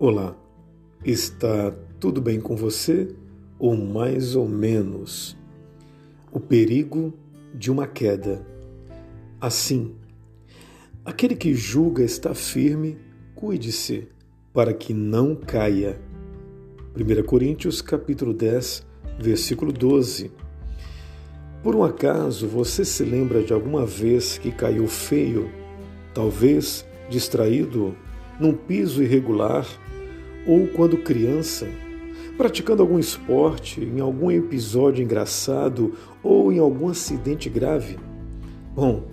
Olá, está tudo bem com você? Ou mais ou menos? O perigo de uma queda. Assim, aquele que julga está firme, cuide-se, para que não caia. 1 Coríntios capítulo 10, versículo 12. Por um acaso você se lembra de alguma vez que caiu feio, talvez distraído, num piso irregular, ou quando criança, praticando algum esporte, em algum episódio engraçado ou em algum acidente grave? Bom,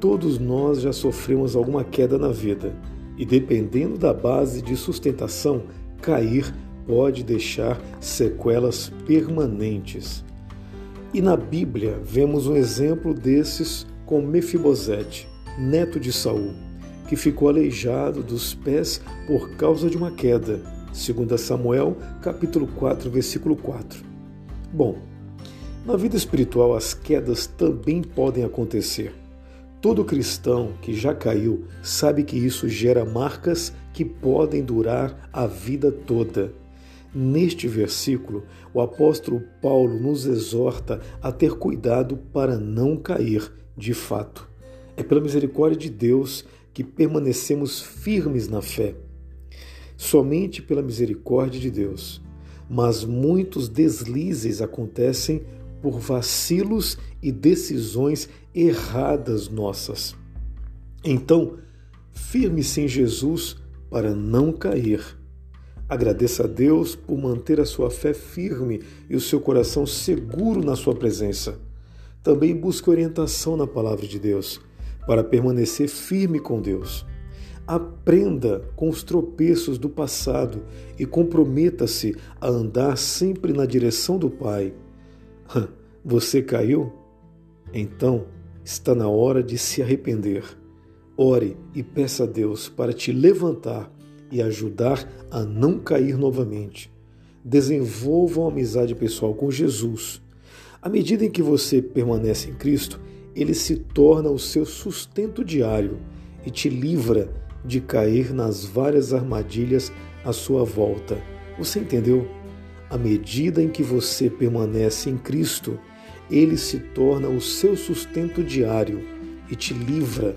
todos nós já sofremos alguma queda na vida e, dependendo da base de sustentação, cair pode deixar sequelas permanentes. E na Bíblia vemos um exemplo desses com Mefibosete, neto de Saul que ficou aleijado dos pés por causa de uma queda. 2 Samuel, capítulo 4, versículo 4. Bom, na vida espiritual as quedas também podem acontecer. Todo cristão que já caiu sabe que isso gera marcas que podem durar a vida toda. Neste versículo, o apóstolo Paulo nos exorta a ter cuidado para não cair de fato. É pela misericórdia de Deus que permanecemos firmes na fé, somente pela misericórdia de Deus. Mas muitos deslizes acontecem por vacilos e decisões erradas nossas. Então, firme-se em Jesus para não cair. Agradeça a Deus por manter a sua fé firme e o seu coração seguro na sua presença. Também busque orientação na palavra de Deus para permanecer firme com Deus. Aprenda com os tropeços do passado e comprometa-se a andar sempre na direção do Pai. Você caiu? Então está na hora de se arrepender. Ore e peça a Deus para te levantar e ajudar a não cair novamente. Desenvolva uma amizade pessoal com Jesus. À medida em que você permanece em Cristo, ele se torna o seu sustento diário e te livra de cair nas várias armadilhas à sua volta. Você entendeu? À medida em que você permanece em Cristo, ele se torna o seu sustento diário e te livra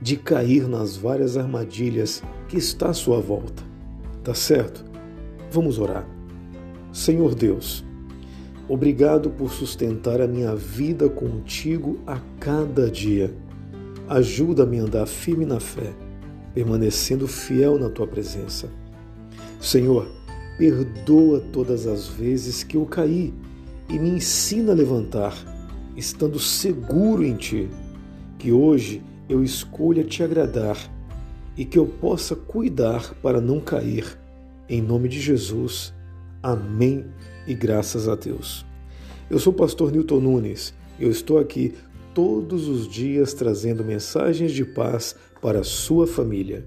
de cair nas várias armadilhas que está à sua volta. Tá certo? Vamos orar. Senhor Deus, Obrigado por sustentar a minha vida contigo a cada dia. Ajuda-me a andar firme na fé, permanecendo fiel na tua presença. Senhor, perdoa todas as vezes que eu caí e me ensina a levantar, estando seguro em ti. Que hoje eu escolha te agradar e que eu possa cuidar para não cair. Em nome de Jesus. Amém e graças a Deus. Eu sou o pastor Newton Nunes. Eu estou aqui todos os dias trazendo mensagens de paz para a sua família.